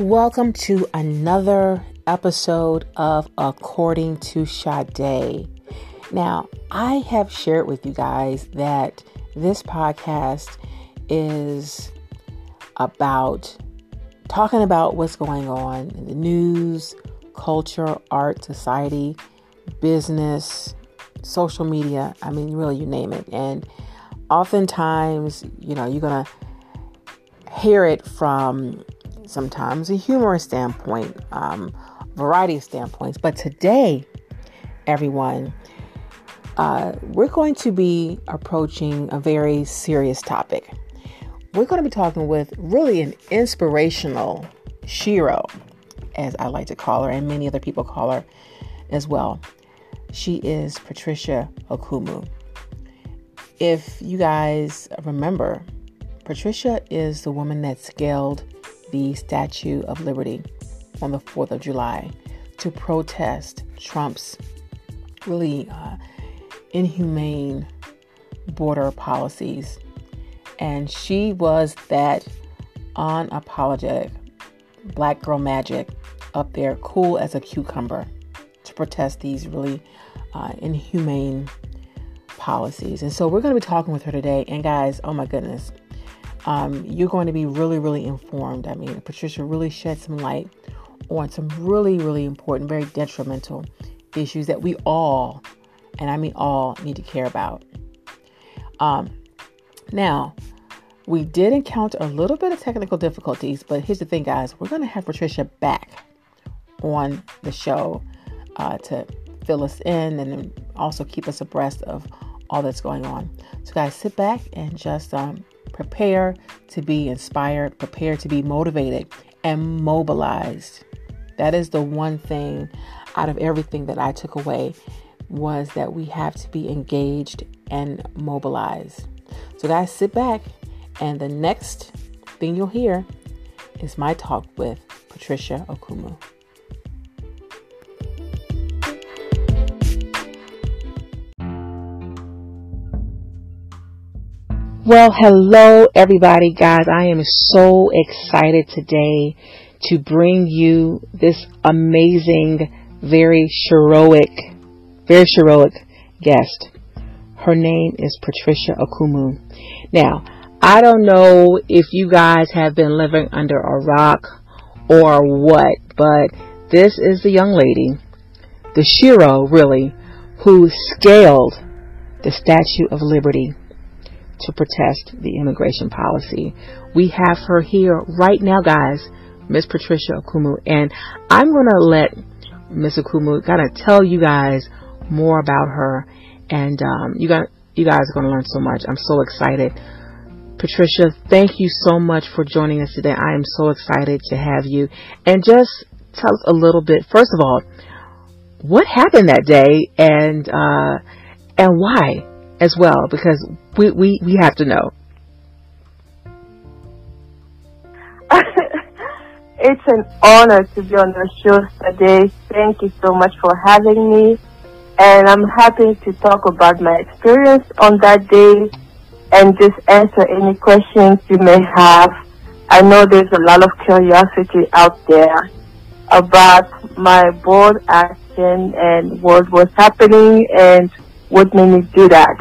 Welcome to another episode of According to Sade. Now, I have shared with you guys that this podcast is about talking about what's going on in the news, culture, art, society, business, social media. I mean, really, you name it. And oftentimes, you know, you're going to hear it from sometimes a humorous standpoint, um, variety of standpoints. But today, everyone, uh, we're going to be approaching a very serious topic. We're going to be talking with really an inspirational Shero, as I like to call her, and many other people call her as well. She is Patricia Okoumou. If you guys remember, Patricia is the woman that scaled the Statue of Liberty on the 4th of July to protest Trump's really uh, inhumane border policies. And she was that unapologetic black girl magic up there, cool as a cucumber, to protest these really uh, inhumane policies. And so we're going to be talking with her today. And guys, oh my goodness, um, you're going to be really, really informed. I mean, Patricia really shed some light on some really, really important, very detrimental issues that we all, and I mean all, need to care about. Um, now, we did encounter a little bit of technical difficulties, but here's the thing, guys. We're going to have Patricia back on the show uh, to fill us in and also keep us abreast of all that's going on. So, guys, sit back and just um, prepare to be inspired, prepare to be motivated and mobilized. That is the one thing out of everything that I took away was that we have to be engaged and mobilized. So guys, sit back and the next thing you'll hear is my talk with Patricia Okoumou. Well, hello everybody, guys. I am so excited today to bring you this amazing, very heroic, very heroic guest. Her name is Patricia Okoumou. Now, I don't know if you guys have been living under a rock or what, but this is the young lady, the Shero really, who scaled the Statue of Liberty to protest the immigration policy. We have her here right now, guys, Miss Patricia Okoumou, and I'm going to let Miss Okoumou kind of tell you guys more about her, and um, you got you guys are going to learn so much. I'm so excited. Patricia, thank you so much for joining us today. I am so excited to have you, and just tell us a little bit. First of all, what happened that day, and uh, and why? As well because we, we, we have to know. it's an honor to be on the show today. Thank you so much for having me. And I'm happy to talk about my experience on that day and just answer any questions you may have. I know there's a lot of curiosity out there about my bold action and what was happening and what made me do that.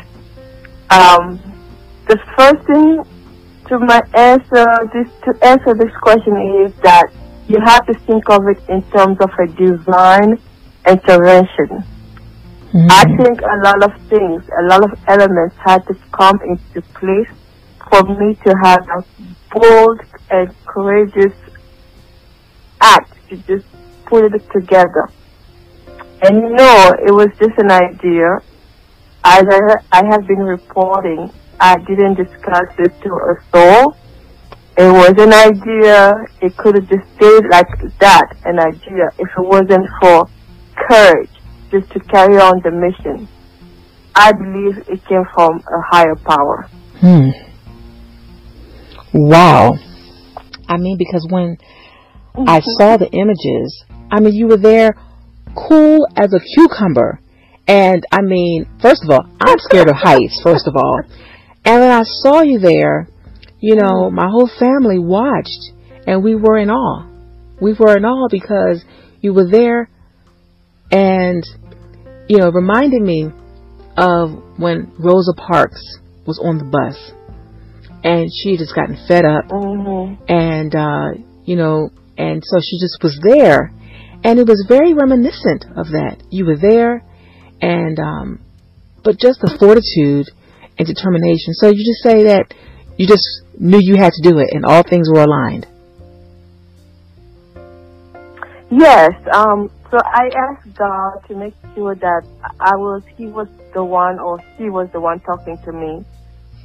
Um, the first thing to my answer this to answer this question is that you have to think of it in terms of a divine intervention. Mm-hmm. I think a lot of things, a lot of elements had to come into place for me to have a bold and courageous act to just put it together. And no, it was just an idea. As I, I have been reporting, I didn't discuss this to a soul. It was an idea. It could have just stayed like that, an idea, if it wasn't for courage just to carry on the mission. I believe it came from a higher power. Hmm. Wow. I mean, because when I mm-hmm. saw the images, I mean, you were there cool as a cucumber. And I mean, first of all, I'm scared of heights, first of all. And when I saw you there, you know, my whole family watched and we were in awe. We were in awe because you were there and, you know, reminded me of when Rosa Parks was on the bus and she just gotten fed up Mm-hmm. and, uh, you know, and so she just was there and it was very reminiscent of that. You were there and, um, but just the fortitude and determination. So you just say that you just knew you had to do it and all things were aligned. Yes. Um. So I asked God to make sure that I was, He was the one, or He was the one talking to me,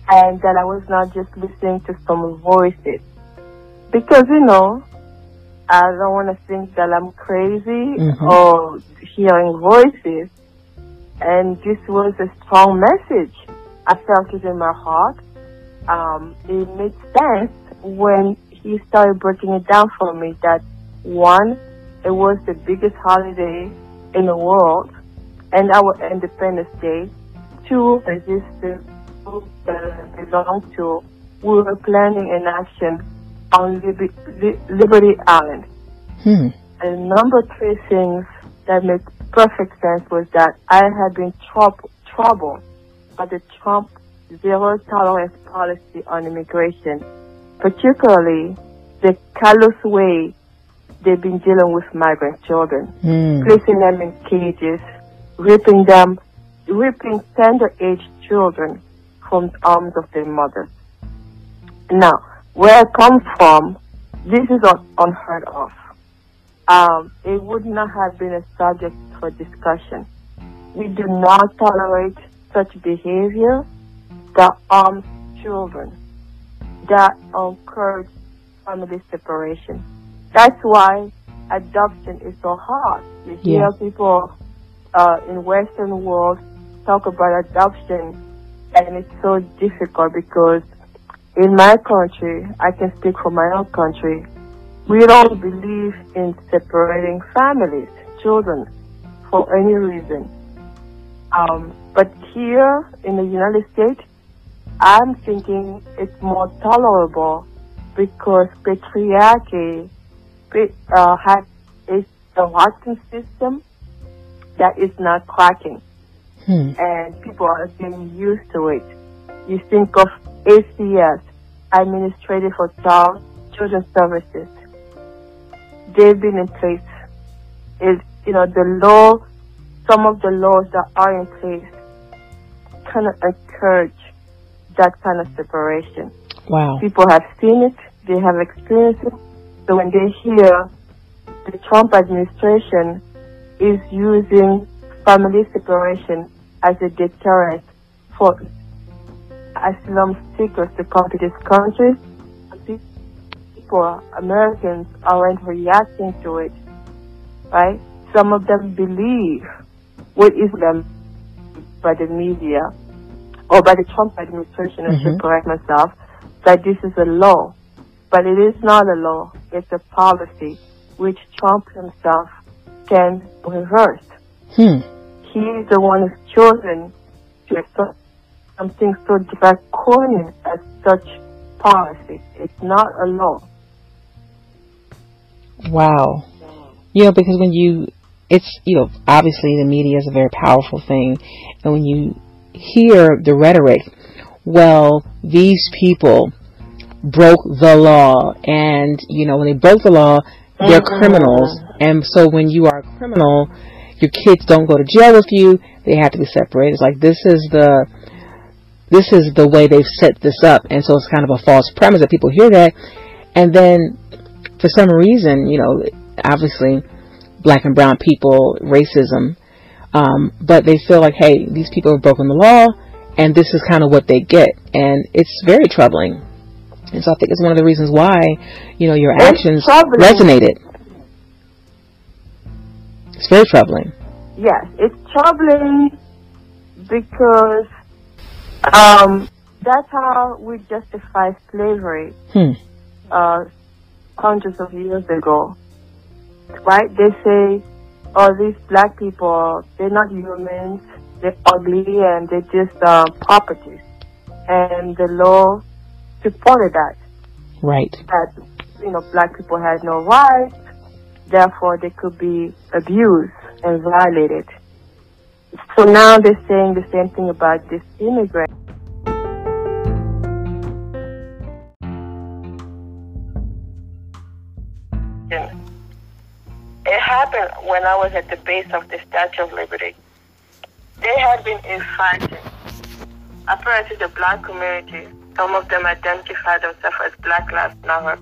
and that I was not just listening to some voices. Because you know, I don't want to think that I'm crazy Mhm. or hearing voices. And this was a strong message. I felt it in my heart. Um, it made sense when he started breaking it down for me that one, it was the biggest holiday in the world and our Independence Day. Two, this is the group that I belong to. We were planning an action on Liber- Liberty Island. Hmm. And number three things that made perfect sense was that I had been trou- troubled by the Trump zero tolerance policy on immigration, particularly the callous way they've been dealing with migrant children, Hmm. placing them in cages, ripping them, ripping tender aged children from the arms of their mothers. Now, where I come from, this is un- unheard of. Um, it would not have been a subject for discussion. We do not tolerate such behavior that harms children, that encourage family separation. That's why adoption is so hard. You hear people uh, in Western world talk about adoption, and it's so difficult because in my country, I can speak for my own country, we don't believe in separating families, children, for any reason. Um, but here in the United States, I'm thinking it's more tolerable because patriarchy uh, has is a working system that is not cracking, Hmm. and people are getting used to it. You think of ACS, Administrative for Child Children's Services. They've been in place. Is you know the law, some of the laws that are in place, kind of encourage that kind of separation. Wow. People have seen it, they have experienced it. So when they hear the Trump administration is using family separation as a deterrent for asylum seekers to come to this country, people, Americans, aren't reacting to it, right? Some of them believe what is them by the media or by the Trump administration, I should Mhm. correct myself, that this is a law. But it is not a law, it's a policy which Trump himself can reverse. Hmm. He is the one who's chosen to accept something so draconian as such policy. It's not a law. Wow. You know, because when you, it's, you know, obviously the media is a very powerful thing. And when you hear the rhetoric, well, these people broke the law. And, you know, when they broke the law, they're Mhm. criminals. And so when you are a criminal, your kids don't go to jail with you. They have to be separated. It's like this is the, this is the way they've set this up. And so it's kind of a false premise that people hear that. And then for some reason, you know, obviously black and brown people, racism, um, but they feel like, hey, these people have broken the law, and this is kind of what they get, and it's very troubling. And so I think it's one of the reasons why, you know, your It's actions troubling. resonated. It's very troubling. Yes, it's troubling because um, that's how we justify slavery Hmm. uh, hundreds of years ago. Right? They say, oh, these black people, they're not humans, they're ugly, and they're just uh, properties. And the law supported that. Right. that you know black people had no rights therefore they could be abused and violated. So now they're saying the same thing about this immigrant. Happened when I was at the base of the Statue of Liberty. They had been infighting. Apparently, the black community, some of them identify themselves as Black Lives Matter,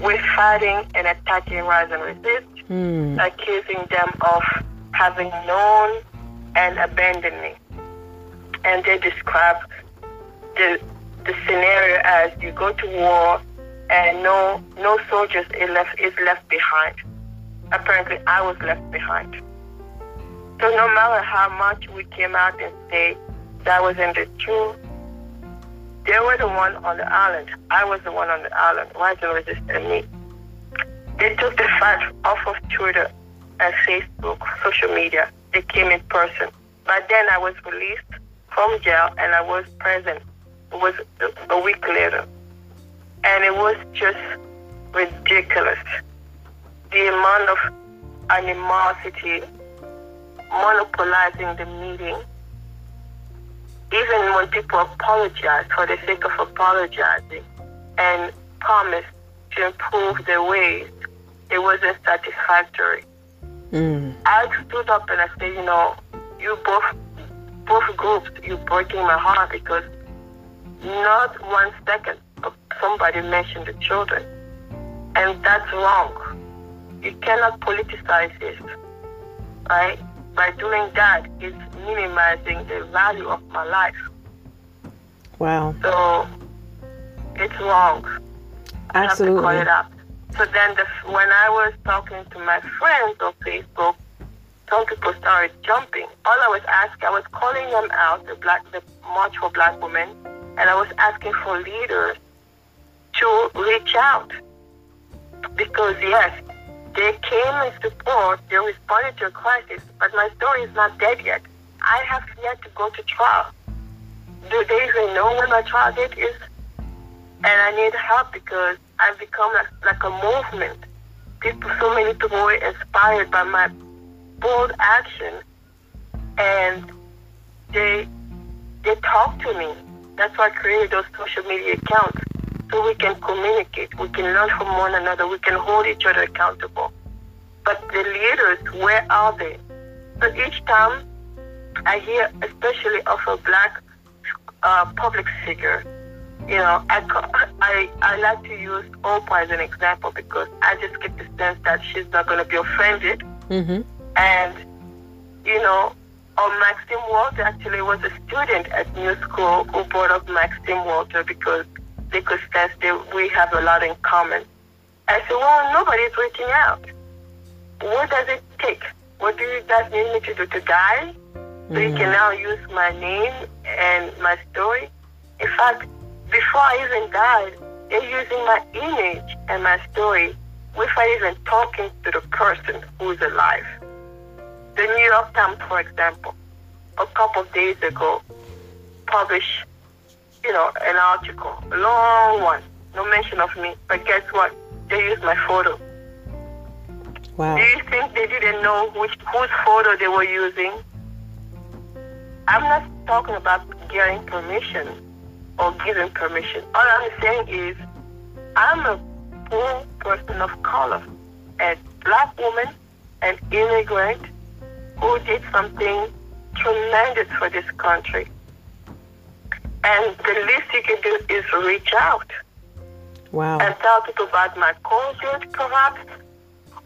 were fighting and attacking Rise and Resist, mm. accusing them of having known and abandoned me. And they describe the, the scenario as you go to war and no no soldiers is left is left behind. Apparently, I was left behind. So no matter how much we came out and say that wasn't the truth, they were the one on the island. I was the one on the island. Why they resist me? They took the fight off of Twitter and Facebook, social media. They came in person. But then I was released from jail and I was present. It was a week later and it was just ridiculous. The amount of animosity monopolizing the meeting. Even when people apologize for the sake of apologizing and promise to improve their ways, it wasn't satisfactory. Mm. I stood up and I said, you know, you both both groups, you're breaking my heart because not one second of somebody mentioned the children. And that's wrong. You cannot politicize this, right? By doing that, it's minimizing the value of my life. Wow. So it's wrong. Absolutely. Have to call it up. So then, the, when I was talking to my friends on Facebook, some people started jumping. All I was asking, I was calling them out, the black, the March for Black Women, and I was asking for leaders to reach out. Because yes, they came in support, they responded to a crisis, but my story is not dead yet. I have yet to go to trial. Do they even know when my trial date is? And I need help because I've become like, like a movement. People, so many people were inspired by my bold action, and they they talk to me. That's why I created those social media accounts so we can communicate, we can learn from one another, we can hold each other accountable. But the leaders, where are they? So each time I hear, especially of a black uh, public figure, you know, I, I, I like to use Oprah as an example because I just get the sense that she's not going to be offended. Mm-hmm. And, you know, or Maxine Walter actually was a student at New School who brought up Maxine Walter because because that's the, we have a lot in common. I said, well, nobody's reaching out. What does it take? What do you guys need me to do to die? Mm-hmm. So you can mm-hmm. now use my name and my story. In fact, before I even died, they're using my image and my story without even talking to the person who's alive. The New York Times, for example, a couple of days ago, published you know, an article, a long one, no mention of me. But guess what? They used my photo. Wow. Do you think they didn't know which whose photo they were using? I'm not talking about getting permission or giving permission. All I'm saying is I'm a poor person of color, a black woman, an immigrant who did something tremendous for this country. And the least you can do is reach out. Wow. And tell people about my culture, perhaps,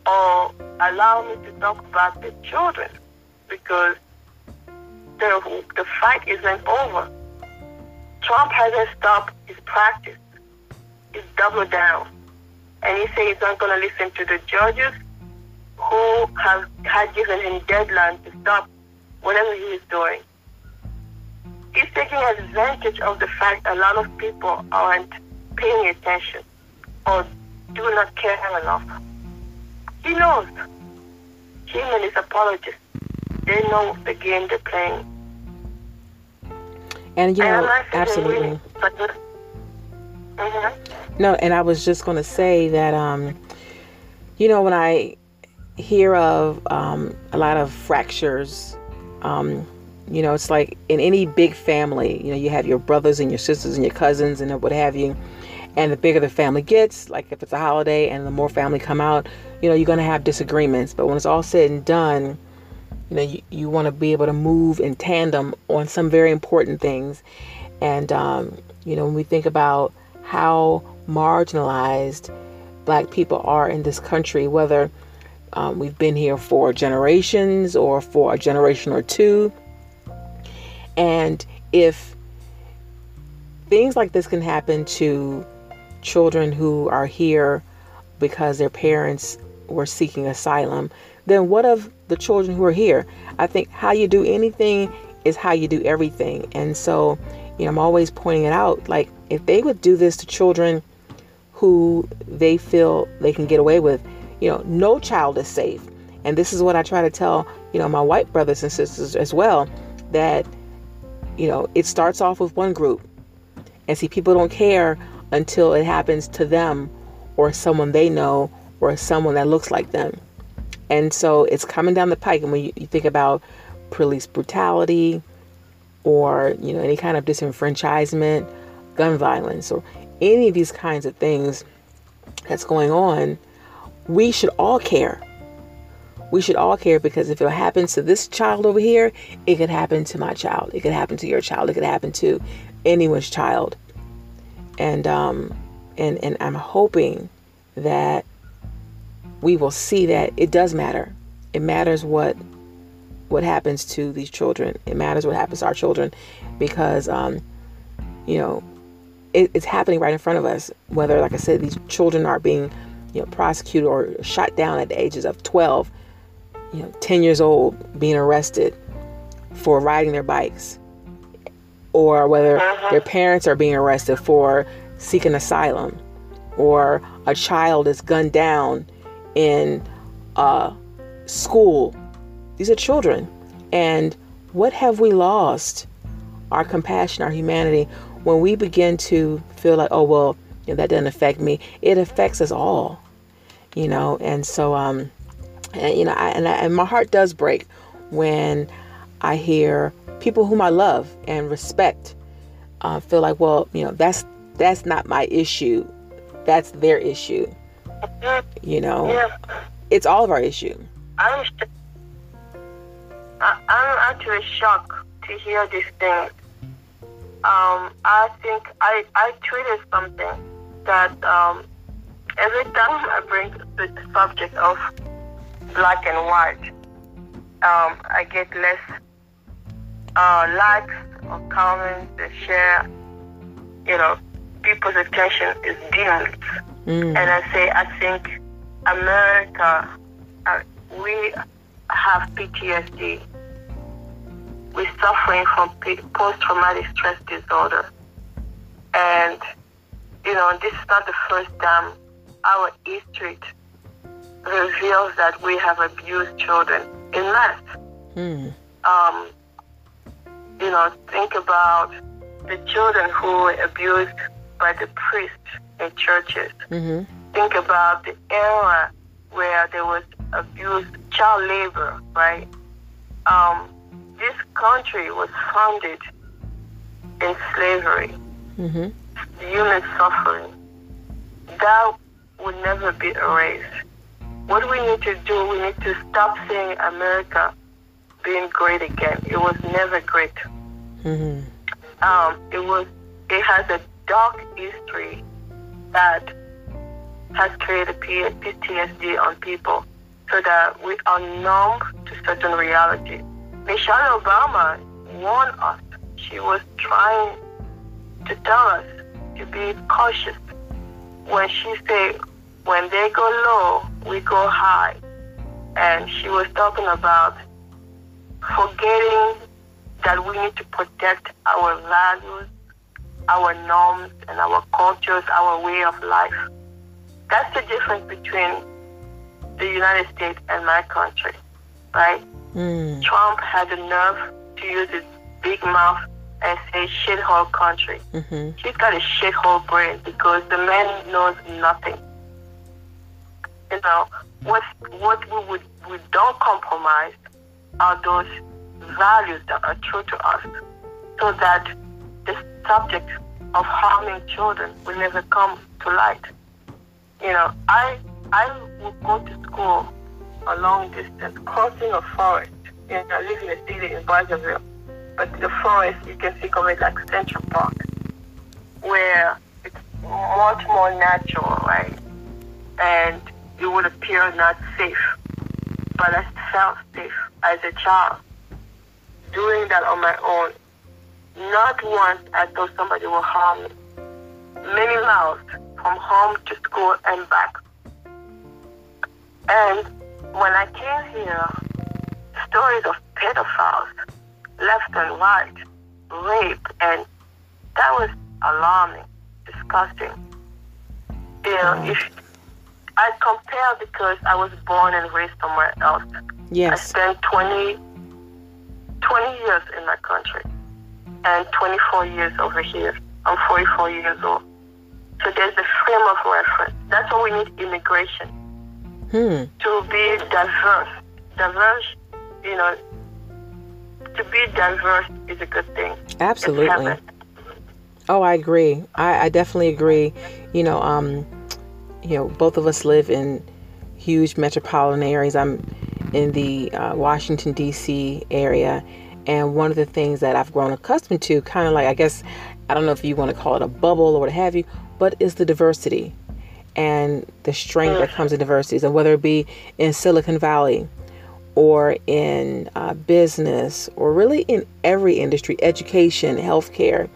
or allow me to talk about the children because the, the fight isn't over. Trump hasn't stopped his practice. He's doubled down. And he said he's not going to listen to the judges who have had given him deadline to stop whatever he is doing he's taking advantage of the fact a lot of people aren't paying attention or do not care enough. He knows. Him and his apologists, they know the game they're playing. And you know, absolutely. mm-hmm. No, and I was just going to say that, um, you know, when I hear of um, a lot of fractures. Um, you know, it's like in any big family, you know, you have your brothers and your sisters and your cousins and what have you. And the bigger the family gets, like if it's a holiday and the more family come out, you know, you're going to have disagreements. But when it's all said and done, you know, you, you want to be able to move in tandem on some very important things. And, um, you know, when we think about how marginalized black people are in this country, whether um, we've been here for generations or for a generation or two. And if things like this can happen to children who are here because their parents were seeking asylum, then what of the children who are here? I think how you do anything is how you do everything. And so, you know, I'm always pointing it out like if they would do this to children who they feel they can get away with, you know, no child is safe. And this is what I try to tell, you know, my white brothers and sisters as well that, you know, it starts off with one group. And see, people don't care until it happens to them or someone they know or someone that looks like them. And so it's coming down the pike. And when you, you think about police brutality or, you know, any kind of disenfranchisement, gun violence, or any of these kinds of things that's going on, we should all care. We should all care because if it happens to this child over here, it could happen to my child. It could happen to your child. It could happen to anyone's child. And um, and and I'm hoping that we will see that it does matter. It matters what what happens to these children. It matters what happens to our children because um, you know it, it's happening right in front of us. Whether, like I said, these children are being you know, prosecuted or shot down at the ages of 12, you know, 10 years old, being arrested for riding their bikes, or whether uh-huh. their parents are being arrested for seeking asylum, or a child is gunned down in a school. These are children. And what have we lost? Our compassion, our humanity, when we begin to feel like, oh, well, you know, that doesn't affect me, it affects us all you know, and so, um, and, you know, I, and, I, and my heart does break when I hear people whom I love and respect uh, feel like, well, you know, that's that's not my issue, that's their issue. You know, yeah. it's all of our issue. I'm, I'm actually shocked to hear this thing. Um, I think I I tweeted something that um, every time I bring the subject of black and white, um, I get less uh, likes or comments and share. You know, people's attention is dimmed. Mm. And I say, I think America, uh, we have PTSD. We're suffering from post-traumatic stress disorder. And, you know, this is not the first time our history reveals that we have abused children in mass. Mm. Um, you know, think about the children who were abused by the priests in churches. Mm-hmm. Think about the era where there was abused child labor, right? Um, this country was founded in slavery, mm-hmm. human suffering. That will never be erased. What we need to do, we need to stop seeing America being great again. It was never great. Mm-hmm. Um, it was. It has a dark history that has created PTSD on people, so that we are numb to certain reality. Michelle Obama warned us. She was trying to tell us to be cautious when she said when they go low, we go high. And she was talking about forgetting that we need to protect our values, our norms, and our cultures, our way of life. That's the difference between the United States and my country, right? Mm. Trump had the nerve to use his big mouth and say shithole country. Mm-hmm. He's got a shithole brain because the man knows nothing you know, what what we would we don't compromise are those values that are true to us, so that the subject of harming children will never come to light. You know, I I would go to school a long distance, crossing a forest. You know, I live in a city in Brazzaville, but the forest you can think of it like Central Park, where it's much more natural, right? And it would appear not safe, but I felt safe as a child doing that on my own. Not once I thought somebody would harm me. Many miles from home to school and back. And when I came here, stories of pedophiles left and right, rape, and that was alarming, disgusting. You if I compare because I was born and raised somewhere else. Yes. I spent 20, 20 years in my country and 24 years over here. I'm 44 years old. So there's a frame of reference. That's why we need immigration. Hmm. To be diverse. Diverse, you know, to be diverse is a good thing. Absolutely. Oh, I agree. I, I definitely agree. You know, um, you know, both of us live in huge metropolitan areas. I'm in the uh, Washington D.C. area, and one of the things that I've grown accustomed to, kind of like I guess I don't know if you want to call it a bubble or what have you, but is the diversity and the strength that comes in diversities. and whether it be in Silicon Valley or in uh, business or really in every industry, education, healthcare,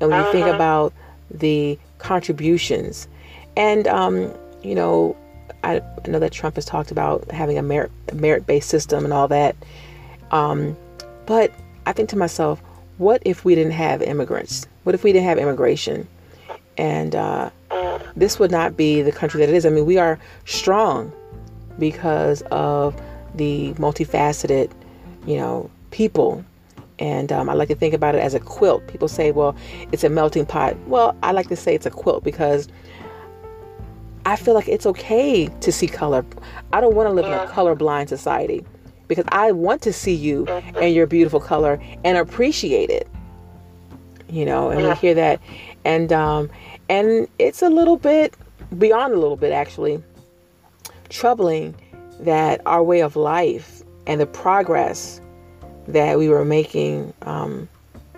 and when you think Uh-huh. about the contributions, and um, you know, I, I know that Trump has talked about having a merit merit based system and all that, um, but I think to myself, what if we didn't have immigrants? What if we didn't have immigration? And uh, this would not be the country that it is. I mean, we are strong because of the multifaceted, you know, people. And um, I like to think about it as a quilt. People say, well, it's a melting pot. Well, I like to say it's a quilt because I feel like it's okay to see color. I don't want to live in a colorblind society because I want to see you and your beautiful color and appreciate it. You know, and we hear that, and um, and it's a little bit beyond a little bit actually troubling that our way of life and the progress that we were making, um,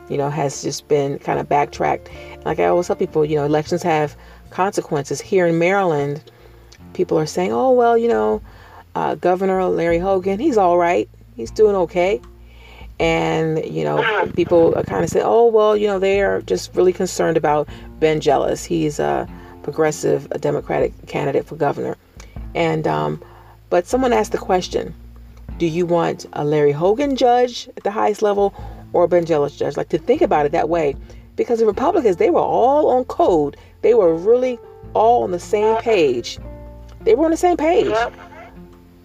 you know, has just been kind of backtracked. Like I always tell people, you know, elections have consequences. Here in Maryland, people are saying, oh, well, you know, uh, Governor Larry Hogan, he's all right. He's doing okay. And, you know, people are kind of say, oh, well, you know, they are just really concerned about Ben Jealous. He's a progressive, a Democratic candidate for governor. And, um, but someone asked the question, do you want a Larry Hogan judge at the highest level or a Ben Jealous judge? Like to think about it that way. Because the Republicans, they were all on code. They were really all on the same page. They were on the same page.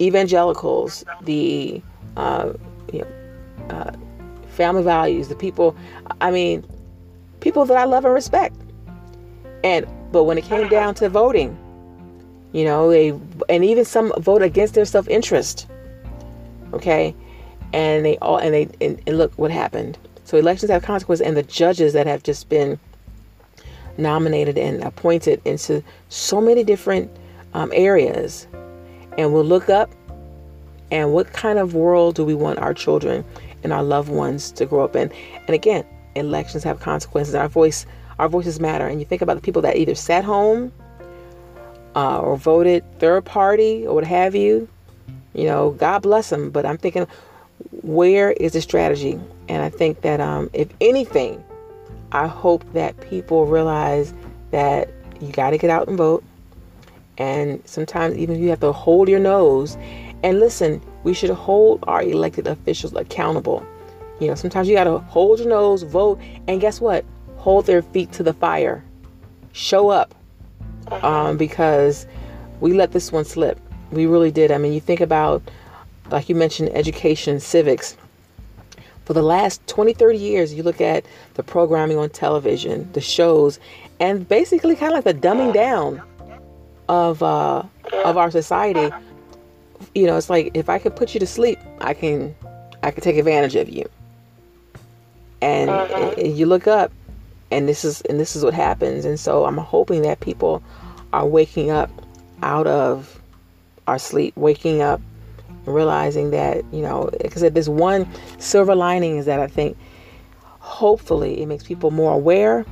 Evangelicals, the uh, you know, uh, family values, the people. I mean, people that I love and respect. And but when it came down to voting, you know, they and even some vote against their self interest. Okay, and they all and they and, and look what happened. So elections have consequences, and the judges that have just been nominated and appointed into so many different um, areas, and we'll look up and what kind of world do we want our children and our loved ones to grow up in? And again, elections have consequences. Our voice, our voices matter. And you think about the people that either sat home uh, or voted third party or what have you. You know, God bless them. But I'm thinking, where is the strategy? And I think that um, if anything, I hope that people realize that you got to get out and vote. And sometimes even you have to hold your nose and listen, we should hold our elected officials accountable. You know, sometimes you got to hold your nose, vote, and guess what? Hold their feet to the fire. Show up. Um, because we let this one slip. We really did. I mean, you think about, like you mentioned, education, civics. For the last 20, 30 years, you look at the programming on television, the shows, and basically kind of like the dumbing down of uh, of our society you know, it's like if I could put you to sleep, I can, I can take advantage of you. And, and you look up, and this is and this is what happens. And so I'm hoping that people are waking up out of our sleep, waking up, realizing that you know, because there's one silver lining is that I think hopefully it makes people more aware,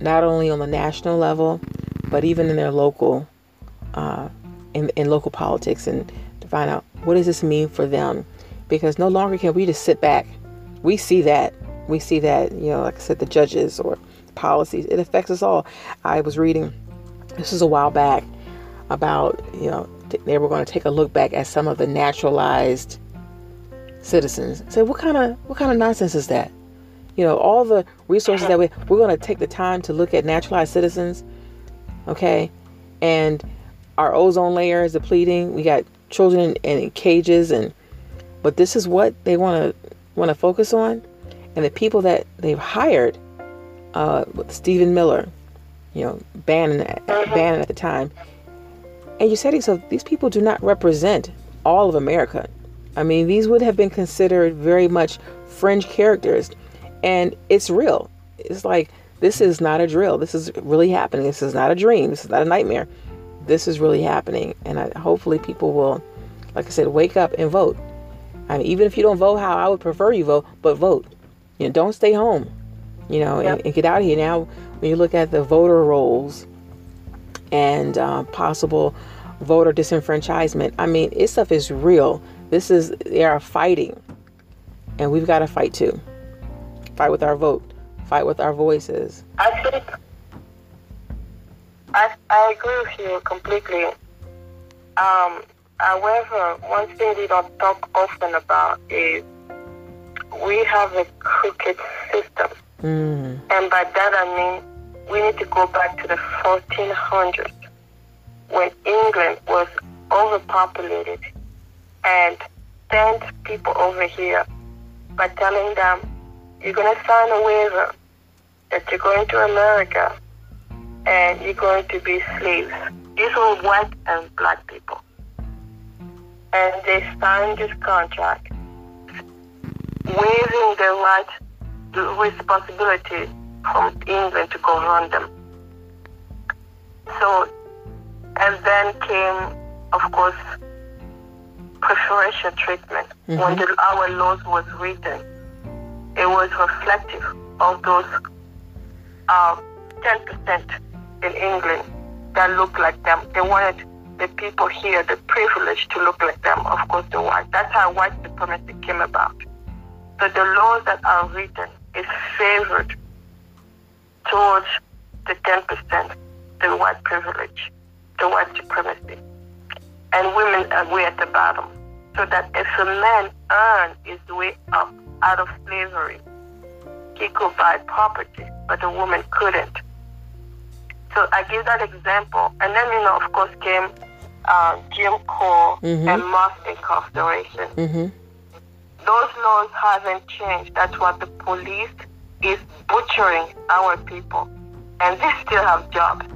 not only on the national level, but even in their local, uh, in, in local politics, and to find out what does this mean for them, because no longer can we just sit back. We see that. We see that, you know, like I said, the judges or policies. It affects us all. I was reading, this is a while back, about, you know, they were going to take a look back at some of the naturalized citizens. Say, what kind of what kind of nonsense is that? You know, all the resources that we we're going to take the time to look at naturalized citizens, okay, and our ozone layer is depleting. We got children in, in cages, and but this is what they want to want to focus on, and the people that they've hired, uh, with Stephen Miller, you know, Bannon, Bannon at the time, and you said to yourself, these people do not represent all of America. I mean, these would have been considered very much fringe characters, and it's real. It's like this is not a drill. This is really happening. This is not a dream. This is not a nightmare. This is really happening, and I, hopefully, people will, like I said, wake up and vote. I mean, even if you don't vote how I would prefer you vote, but vote. You know, don't stay home. You know, and, and get out of here now. When you look at the voter rolls and uh, possible voter disenfranchisement, I mean, this stuff is real. This is they are fighting, and we've got to fight too. Fight with our vote. Fight with our voices. I think I, I agree with you completely. Um, however, one thing we don't talk often about is we have a crooked system. Mm, And by that I mean we need to go back to the 1400s when England was overpopulated and sent people over here by telling them, you're going to sign a waiver that you're going to America and you're going to be slaves. These were white and black people. And they signed this contract waiving their right, the responsibility from England to govern them. So, and then came, of course, preferential treatment. When the, our laws was written, it was reflective of those uh, 10% in England that looked like them. They wanted the people here, the privilege to look like them, of course, the white. That's how white supremacy came about. So the laws that are written is favored towards the 10%, the white privilege, the white supremacy. And women are way at the bottom. So that if a man earned his way up out of slavery, he could buy property, but a woman couldn't. So I give that example. And then, you know, of course, came uh, Jim Crow Mhm. and mass incarceration mm-hmm. those laws haven't changed. That's what the police is butchering our people. And they still have jobs.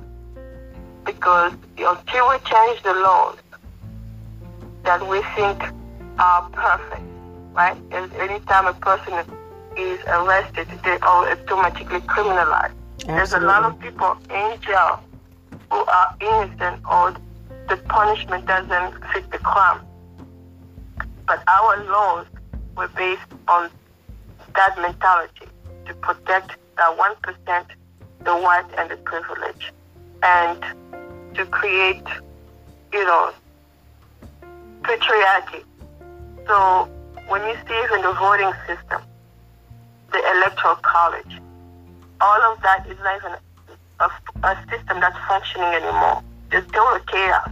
Because until we change the laws that we think are perfect, right? And anytime a person is arrested, they are automatically criminalized. There's a lot of people in jail who are innocent or the punishment doesn't fit the crime. But our laws were based on that mentality to protect that one percent, the white and the privileged, and to create, you know, patriarchy. So when you see even the voting system, the electoral college, all of that is not even a, a system that's functioning anymore. There's total chaos.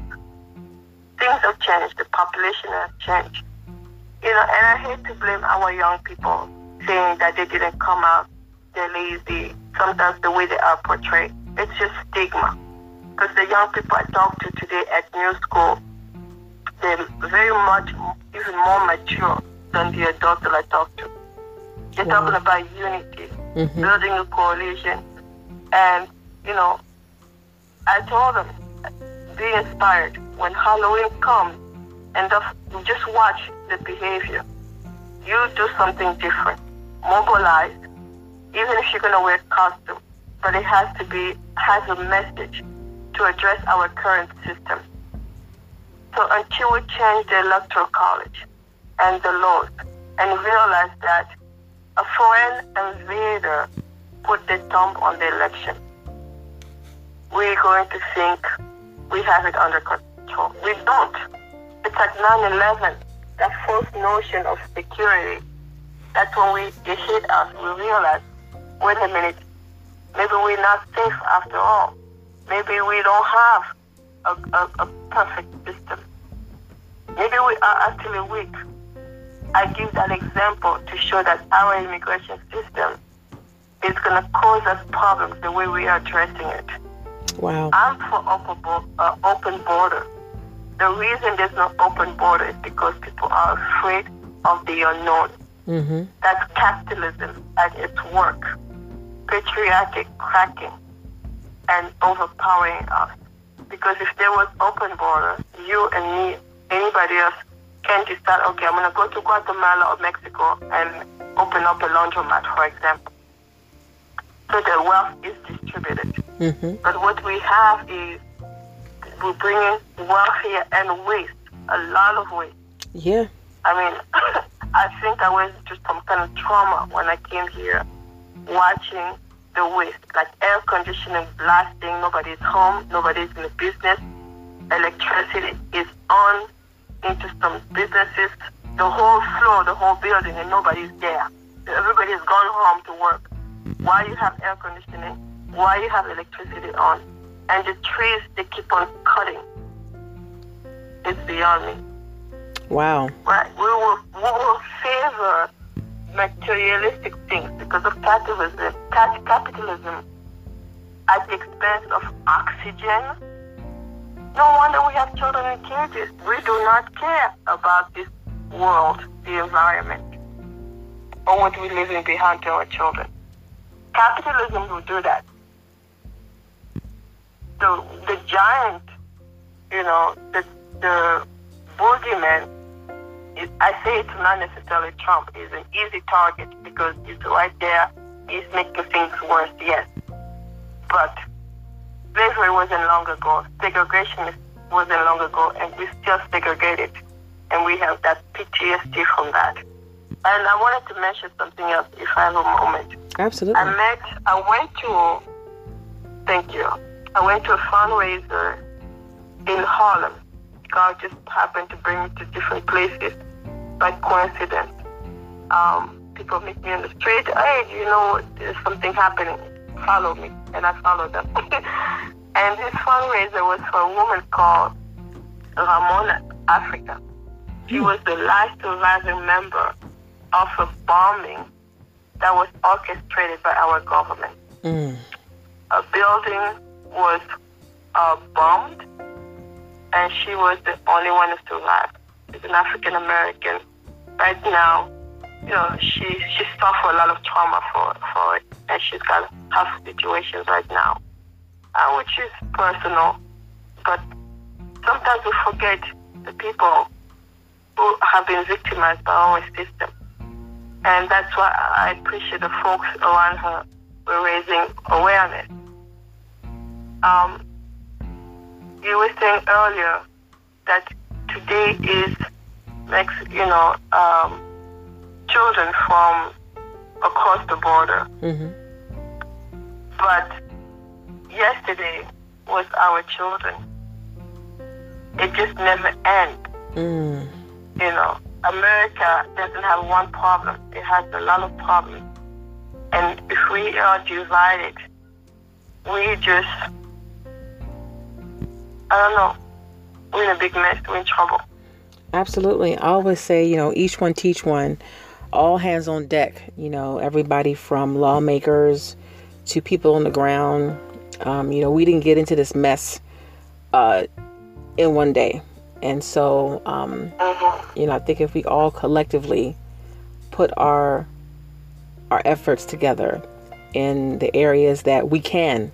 Things have changed. The population has changed. You know, and I hate to blame our young people saying that they didn't come out, they're lazy. Sometimes the way they are portrayed, it's just stigma. Because the young people I talk to today at New School, they're very much even more mature than the adults that I talk to. They're Wow. talking about unity, Mhm. building a coalition, and you know, I told them, be inspired. When Halloween comes, and just watch the behavior. You do something different. Mobilize, even if you're going to wear a costume, but it has to be, has a message to address our current system. So until we change the electoral college and the laws and realize that a foreign invader put the thumb on the election, we're going to think we have it under control. We don't. It's like 9-11, that false notion of security. That's when we it hit us. We realize, wait a minute, maybe we're not safe after all. Maybe we don't have a, a, a perfect system. Maybe we are actually weak. I give that example to show that our immigration system is going to cause us problems the way we are addressing it. Wow. I'm for open, uh, open border. The reason there's no open border is because people are afraid of the unknown. Mm-hmm. That's capitalism at its work, patriotic cracking and overpowering us. Because if there was open borders, you and me, anybody else can decide, okay, I'm going to go to Guatemala or Mexico and open up a laundromat, for example. So the wealth is distributed. Mm-hmm. But what we have is we're bringing wealth here and waste, a lot of waste. Yeah. I mean, I think I went through some kind of trauma when I came here, watching the waste, like air conditioning blasting, nobody's home, nobody's in the business, electricity is on into some businesses, the whole floor, the whole building, and nobody's there. Everybody's gone home to work. Why you have air conditioning? Why you have electricity on? And the trees, they keep on cutting. It's beyond me. Wow. Right? We will, we will favor materialistic things because of capitalism, capitalism at the expense of oxygen. No wonder we have children in cages. We do not care about this world, the environment, or what we're leaving behind to our children. Capitalism will do that. The, the giant, you know, the, the boogeyman I say it's not necessarily Trump. He's an easy target because he's right there. He's making things worse, yes. But slavery wasn't long ago. Segregation wasn't long ago, and we still segregated. And we have that PTSD from that. And I wanted to mention something else, if I have a moment. Absolutely. I met, I went to, thank you, I went to a fundraiser in Harlem. God just happened to bring me to different places by coincidence. Um, people meet me on the street. Hey, you know, there's something happening. Follow me, and I followed them. and this fundraiser was for a woman called Ramona Africa. She was the last surviving member of a bombing that was orchestrated by our government. Mm. A building was uh, bombed and she was the only one who survived. She's an African American. Right now, you know, she she suffered a lot of trauma for for it, and she's got tough situations right now, uh, which is personal. But sometimes we forget the people who have been victimized by our system, and that's why I appreciate the folks around her were raising awareness. Um, you were saying earlier that today is makes you know um, children from across the border. Mm-hmm. But yesterday was our children. It just never ends. Mm. You know, America doesn't have one problem. It has a lot of problems. And if we are divided, we just I don't know. We're in a big mess. We're in trouble. Absolutely. I always say, you know, each one teach one, all hands on deck. You know, everybody from lawmakers to people on the ground. Um, you know, we didn't get into this mess uh, in one day. And so, um, mm-hmm. you know, I think if we all collectively put our our efforts together in the areas that we can,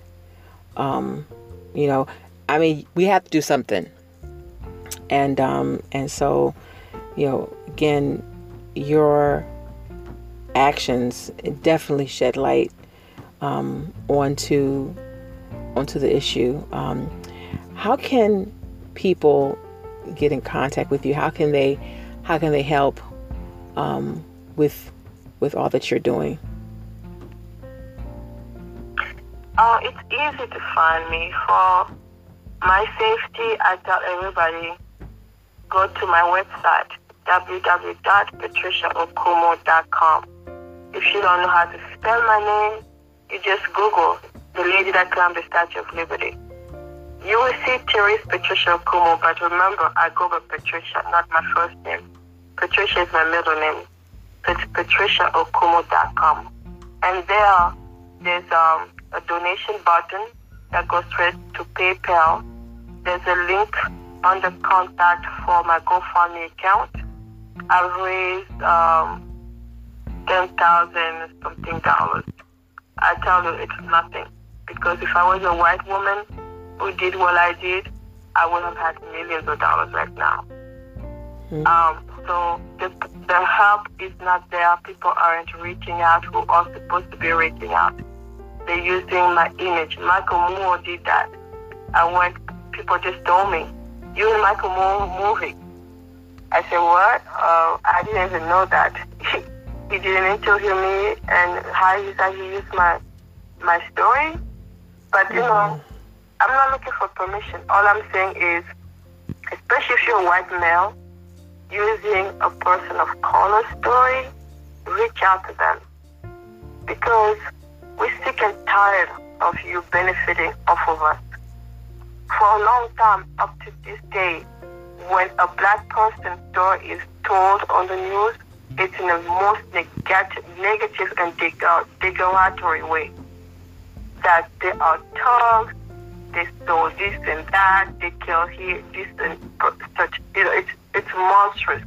um, you know, I mean, we have to do something. and um, and so you know again your actions definitely shed light um, onto onto the issue. Um, how can people get in contact with you? How can they how can they help um, with with all that you're doing? Uh, it's easy to find me. For my safety, I tell everybody go to my website www.patriciaokoumou.com. If you don't know how to spell my name, you just Google the lady that climbed the Statue of Liberty. You will see Therese Patricia Okoumou, but remember, I go by Patricia, not my first name. Patricia is my middle name. It's patriciaokoumou.com. And there, there's um, a donation button that goes straight to PayPal. There's a link under contact for my GoFundMe account. I've raised um, ten thousand something dollars. I tell you, it's nothing because if I was a white woman who did what I did, I would have had millions of dollars right now. Mm-hmm. Um, so the, the help is not there. People aren't reaching out who are supposed to be reaching out. They're using my image. Michael Moore did that. I went, people just told me, you and Michael Moore movie. I said, what? Uh, I didn't even know that. he didn't interview me and how he said he used my, my story. But, you mm-hmm. know, I'm not looking for permission. All I'm saying is, especially if you're a white male, using a person of color story, reach out to them. Because we're sick and tired of you benefiting off of us. For a long time, up to this day, when a black person's story is told on the news, it's in the most negative, negative and derogatory way. That they are thugs, they stole this and that, they kill here, this and such. You know, it's it's monstrous.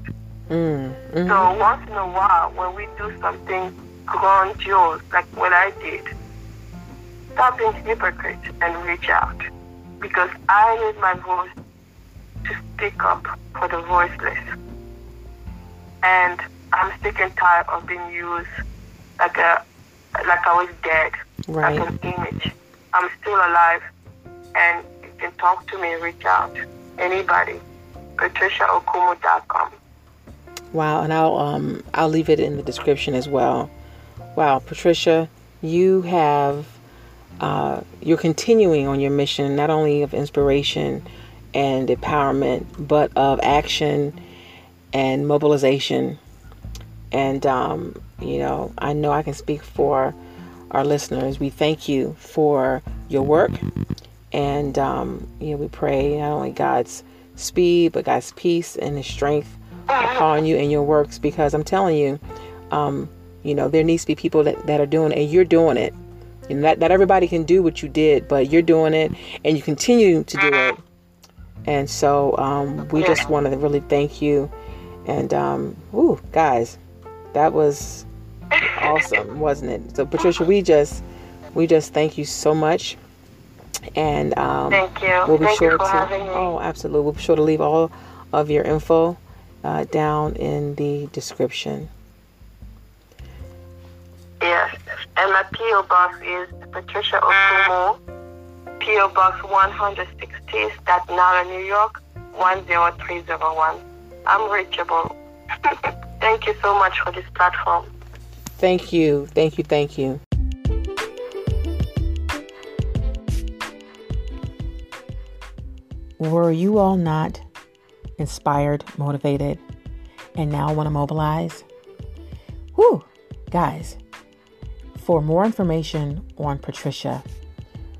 Mm, mm-hmm. So once in a while, when we do something grandiose like what I did, stop being hypocrite and reach out, because I need my voice to speak up for the voiceless, and I'm sick and tired of being used like a like I was dead, right. like an image. I'm still alive, and you can talk to me, reach out, anybody patriciaokoumou.com. Wow, and I'll um I'll leave it in the description as well. Wow, Patricia, you have uh, you're continuing on your mission not only of inspiration and empowerment, but of action and mobilization. And um, you know, I know I can speak for our listeners. We thank you for your work, and um, you know, we pray not only God's speed, but God's peace and His strength upon you and your works. Because I'm telling you, um, you know, there needs to be people that, that are doing it, and you're doing it. You know, not, not everybody can do what you did, but you're doing it, and you continue to do it. And so um, we just want to really thank you. And, um, ooh, guys, that was awesome, wasn't it? So, Patricia, we just we just thank you so much and um, thank you. We'll be thank sure to. Oh, absolutely. We'll be sure to leave all of your info uh, down in the description. Yes, and my PO box is Patricia Okoumou, PO box 160, Staten Island, New York 10301. I'm reachable. thank you so much for this platform. Thank you, thank you, thank you. Were you all not inspired, motivated, and now want to mobilize? Whew, guys. For more information on Patricia,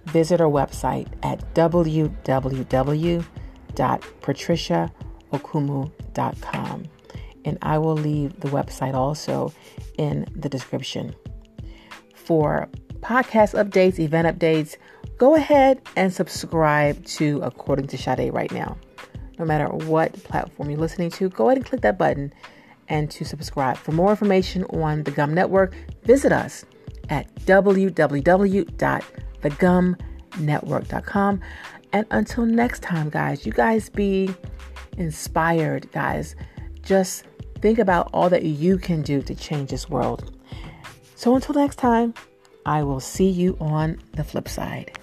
visit our website at www.patriciaokoumou.com. And I will leave the website also in the description. For podcast updates, event updates, go ahead and subscribe to According to Sade right now. No matter what platform you're listening to, go ahead and click that button and to subscribe. For more information on the Gum Network, visit us at www.thegumnetwork.com. And until next time, guys, you guys be inspired, guys, just think about all that you can do to change this world. So until next time, I will see you on the flip side.